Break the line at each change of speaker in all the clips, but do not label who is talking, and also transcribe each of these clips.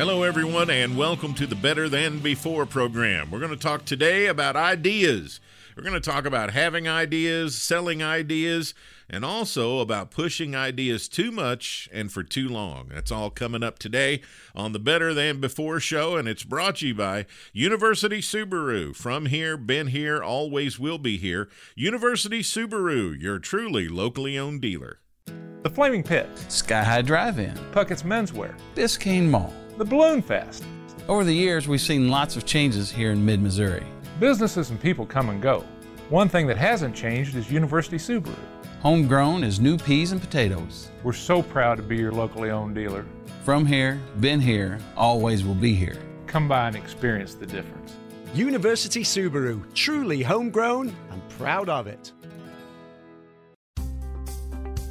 Hello, everyone, and welcome to the Better Than Before program. We're going to talk today about ideas. We're going to talk about having ideas, selling ideas, and also about pushing ideas too much and for too long. That's all coming up today on the Better Than Before show, and it's brought to you by University Subaru. From here, been here, always will be here. University Subaru, your truly locally owned dealer.
The Flaming Pit,
Sky High Drive-In,
Puckett's Menswear,
Biscayne Mall.
The Balloon Fest.
Over the years, we've seen lots of changes here in mid-Missouri.
Businesses and people come and go. One thing that hasn't changed is University Subaru.
Homegrown is new peas and potatoes.
We're so proud to be your locally owned dealer.
From here, been here, always will be here.
Come by and experience the difference.
University Subaru, truly homegrown and proud of it.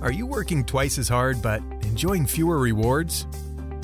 Are you working twice as hard but enjoying fewer rewards?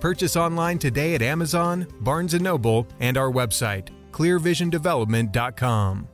Purchase online today at Amazon, Barnes & Noble, and our website, clearvisiondevelopment.com.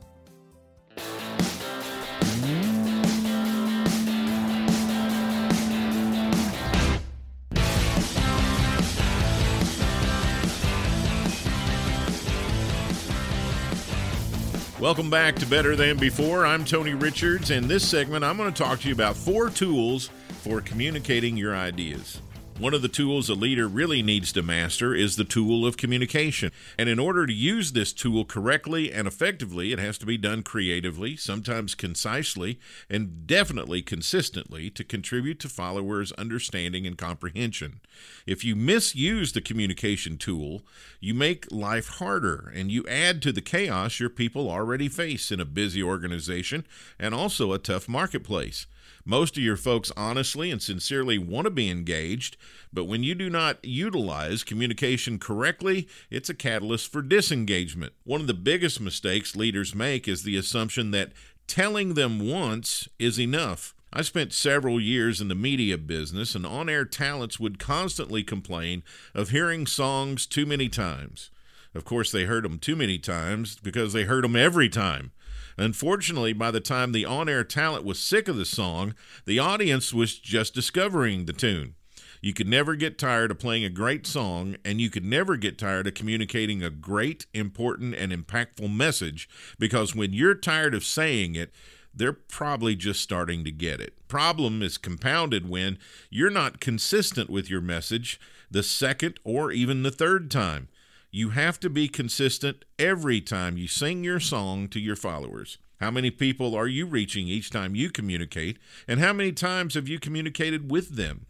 Welcome back to Better Than Before. I'm Tony Richards. and this segment, I'm going to talk to you about four tools for communicating your ideas. One of the tools a leader really needs to master is the tool of communication. And in order to use this tool correctly and effectively, it has to be done creatively, sometimes concisely, and definitely consistently to contribute to followers' understanding and comprehension. If you misuse the communication tool, you make life harder and you add to the chaos your people already face in a busy organization and also a tough marketplace. Most of your folks honestly and sincerely want to be engaged, but when you do not utilize communication correctly, it's a catalyst for disengagement. One of the biggest mistakes leaders make is the assumption that telling them once is enough. I spent several years in the media business, and on air talents would constantly complain of hearing songs too many times. Of course, they heard them too many times because they heard them every time. Unfortunately, by the time the on air talent was sick of the song, the audience was just discovering the tune. You could never get tired of playing a great song, and you could never get tired of communicating a great, important, and impactful message because when you're tired of saying it, they're probably just starting to get it. Problem is compounded when you're not consistent with your message the second or even the third time. You have to be consistent every time you sing your song to your followers. How many people are you reaching each time you communicate, and how many times have you communicated with them?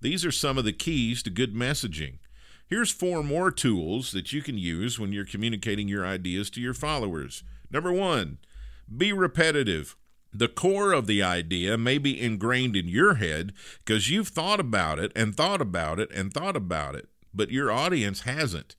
These are some of the keys to good messaging. Here's four more tools that you can use when you're communicating your ideas to your followers. Number one, be repetitive. The core of the idea may be ingrained in your head because you've thought about it and thought about it and thought about it, but your audience hasn't.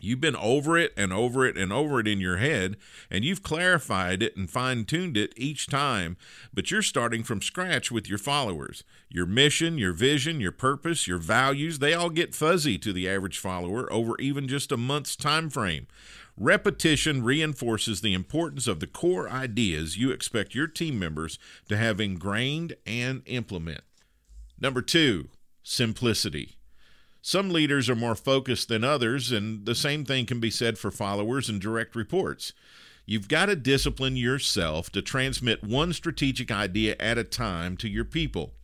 You've been over it and over it and over it in your head, and you've clarified it and fine tuned it each time, but you're starting from scratch with your followers. Your mission, your vision, your purpose, your values, they all get fuzzy to the average follower over even just a month's time frame. Repetition reinforces the importance of the core ideas you expect your team members to have ingrained and implement. Number two, simplicity. Some leaders are more focused than others, and the same thing can be said for followers and direct reports. You've got to discipline yourself to transmit one strategic idea at a time to your people.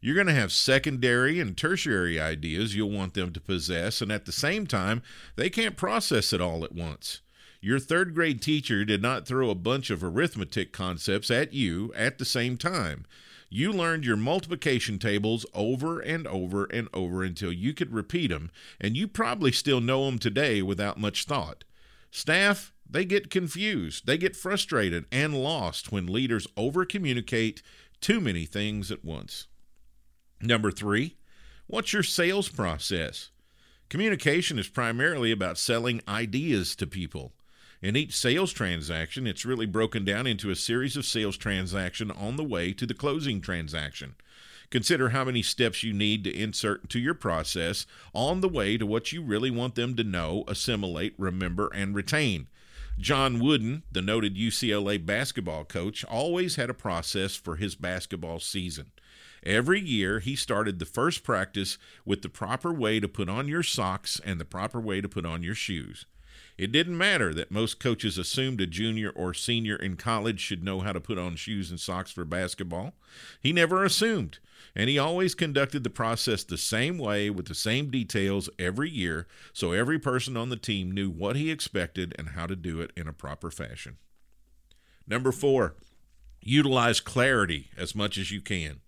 You're going to have secondary and tertiary ideas you'll want them to possess, and at the same time, they can't process it all at once. Your third grade teacher did not throw a bunch of arithmetic concepts at you at the same time. You learned your multiplication tables over and over and over until you could repeat them, and you probably still know them today without much thought. Staff, they get confused, they get frustrated and lost when leaders over communicate too many things at once. Number three, what's your sales process? Communication is primarily about selling ideas to people. In each sales transaction, it's really broken down into a series of sales transactions on the way to the closing transaction. Consider how many steps you need to insert into your process on the way to what you really want them to know, assimilate, remember, and retain. John Wooden, the noted UCLA basketball coach, always had a process for his basketball season. Every year, he started the first practice with the proper way to put on your socks and the proper way to put on your shoes. It didn't matter that most coaches assumed a junior or senior in college should know how to put on shoes and socks for basketball. He never assumed, and he always conducted the process the same way with the same details every year so every person on the team knew what he expected and how to do it in a proper fashion. Number four, utilize clarity as much as you can.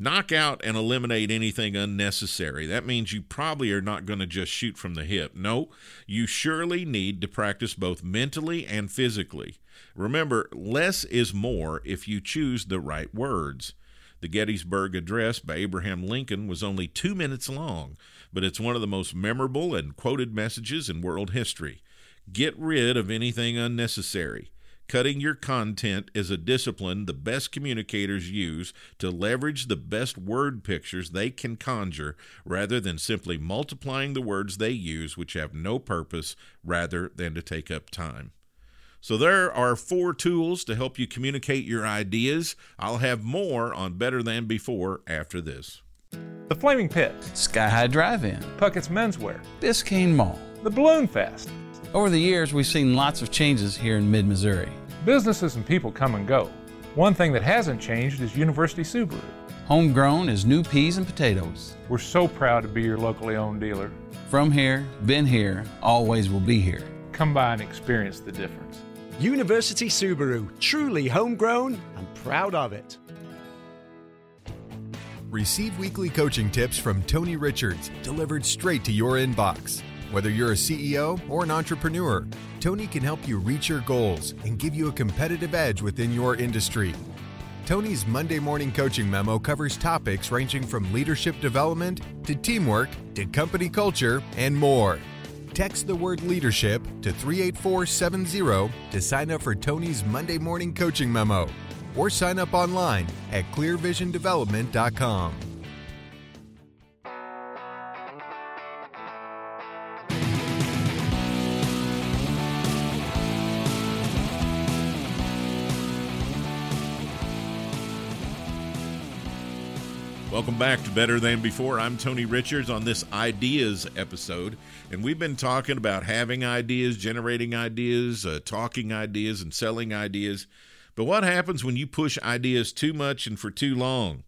Knock out and eliminate anything unnecessary. That means you probably are not going to just shoot from the hip. No, you surely need to practice both mentally and physically. Remember, less is more if you choose the right words. The Gettysburg Address by Abraham Lincoln was only two minutes long, but it's one of the most memorable and quoted messages in world history. Get rid of anything unnecessary. Cutting your content is a discipline the best communicators use to leverage the best word pictures they can conjure rather than simply multiplying the words they use, which have no purpose, rather than to take up time. So, there are four tools to help you communicate your ideas. I'll have more on Better Than Before after this.
The Flaming Pit,
Sky High Drive In,
Puckett's Menswear,
Biscayne Mall.
the Balloon Fest.
Over the years, we've seen lots of changes here in mid Missouri.
Businesses and people come and go. One thing that hasn't changed is University Subaru.
Homegrown is new peas and potatoes.
We're so proud to be your locally owned dealer.
From here, been here, always will be here.
Come by and experience the difference.
University Subaru, truly homegrown and proud of it.
Receive weekly coaching tips from Tony Richards delivered straight to your inbox. Whether you're a CEO or an entrepreneur, Tony can help you reach your goals and give you a competitive edge within your industry. Tony's Monday morning coaching memo covers topics ranging from leadership development to teamwork to company culture and more. Text the word leadership to 38470 to sign up for Tony's Monday morning coaching memo or sign up online at clearvisiondevelopment.com.
Welcome back to Better Than Before. I'm Tony Richards on this ideas episode, and we've been talking about having ideas, generating ideas, uh, talking ideas, and selling ideas. But what happens when you push ideas too much and for too long?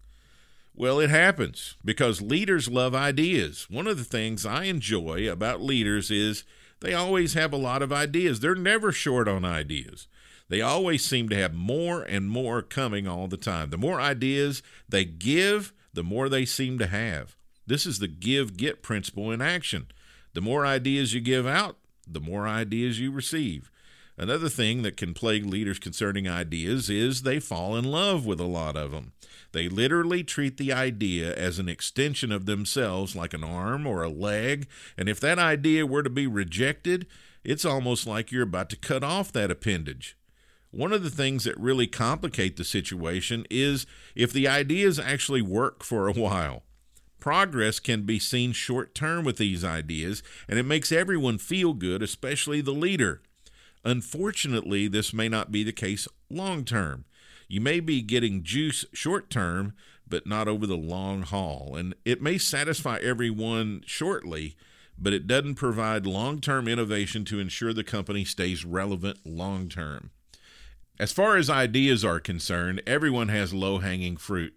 Well, it happens because leaders love ideas. One of the things I enjoy about leaders is they always have a lot of ideas. They're never short on ideas. They always seem to have more and more coming all the time. The more ideas they give, the more they seem to have. This is the give get principle in action. The more ideas you give out, the more ideas you receive. Another thing that can plague leaders concerning ideas is they fall in love with a lot of them. They literally treat the idea as an extension of themselves, like an arm or a leg, and if that idea were to be rejected, it's almost like you're about to cut off that appendage. One of the things that really complicate the situation is if the ideas actually work for a while. Progress can be seen short term with these ideas, and it makes everyone feel good, especially the leader. Unfortunately, this may not be the case long term. You may be getting juice short term, but not over the long haul. And it may satisfy everyone shortly, but it doesn't provide long term innovation to ensure the company stays relevant long term. As far as ideas are concerned, everyone has low hanging fruit.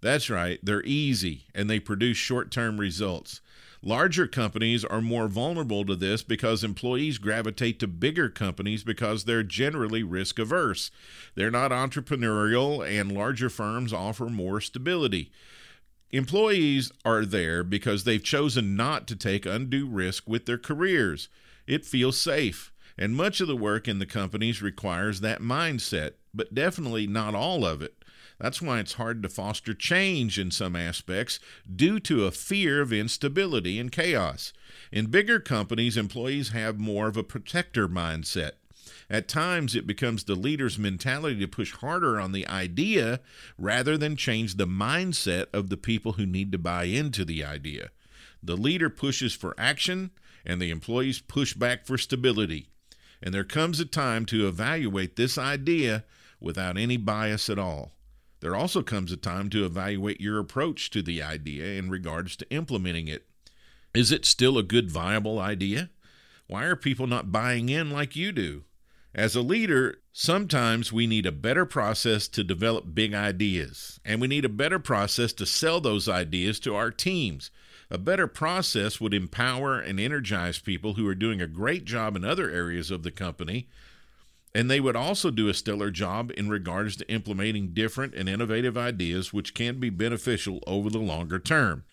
That's right, they're easy and they produce short term results. Larger companies are more vulnerable to this because employees gravitate to bigger companies because they're generally risk averse. They're not entrepreneurial, and larger firms offer more stability. Employees are there because they've chosen not to take undue risk with their careers. It feels safe, and much of the work in the companies requires that mindset, but definitely not all of it. That's why it's hard to foster change in some aspects due to a fear of instability and chaos. In bigger companies, employees have more of a protector mindset. At times, it becomes the leader's mentality to push harder on the idea rather than change the mindset of the people who need to buy into the idea. The leader pushes for action, and the employees push back for stability. And there comes a time to evaluate this idea without any bias at all. There also comes a time to evaluate your approach to the idea in regards to implementing it. Is it still a good, viable idea? Why are people not buying in like you do? As a leader, sometimes we need a better process to develop big ideas, and we need a better process to sell those ideas to our teams. A better process would empower and energize people who are doing a great job in other areas of the company and they would also do a stellar job in regards to implementing different and innovative ideas which can be beneficial over the longer term.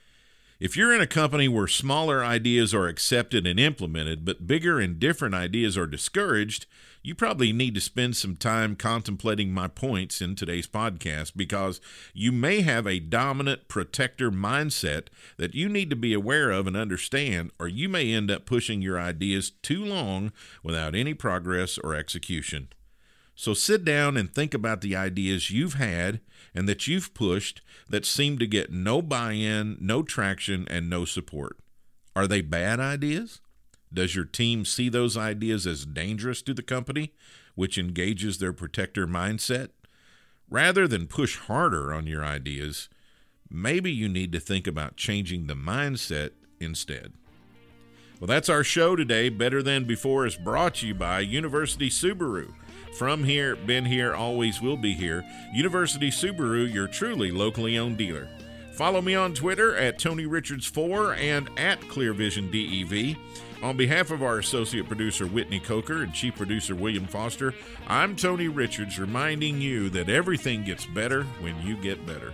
If you're in a company where smaller ideas are accepted and implemented, but bigger and different ideas are discouraged, you probably need to spend some time contemplating my points in today's podcast because you may have a dominant protector mindset that you need to be aware of and understand, or you may end up pushing your ideas too long without any progress or execution. So sit down and think about the ideas you've had and that you've pushed that seem to get no buy in, no traction, and no support. Are they bad ideas? Does your team see those ideas as dangerous to the company, which engages their protector mindset? Rather than push harder on your ideas, maybe you need to think about changing the mindset instead. Well, that's our show today. Better Than Before is brought to you by University Subaru. From here, been here, always will be here. University Subaru, your truly locally owned dealer. Follow me on Twitter at Tony Richards4 and at ClearVisionDEV. On behalf of our associate producer Whitney Coker and chief producer William Foster, I'm Tony Richards reminding you that everything gets better when you get better.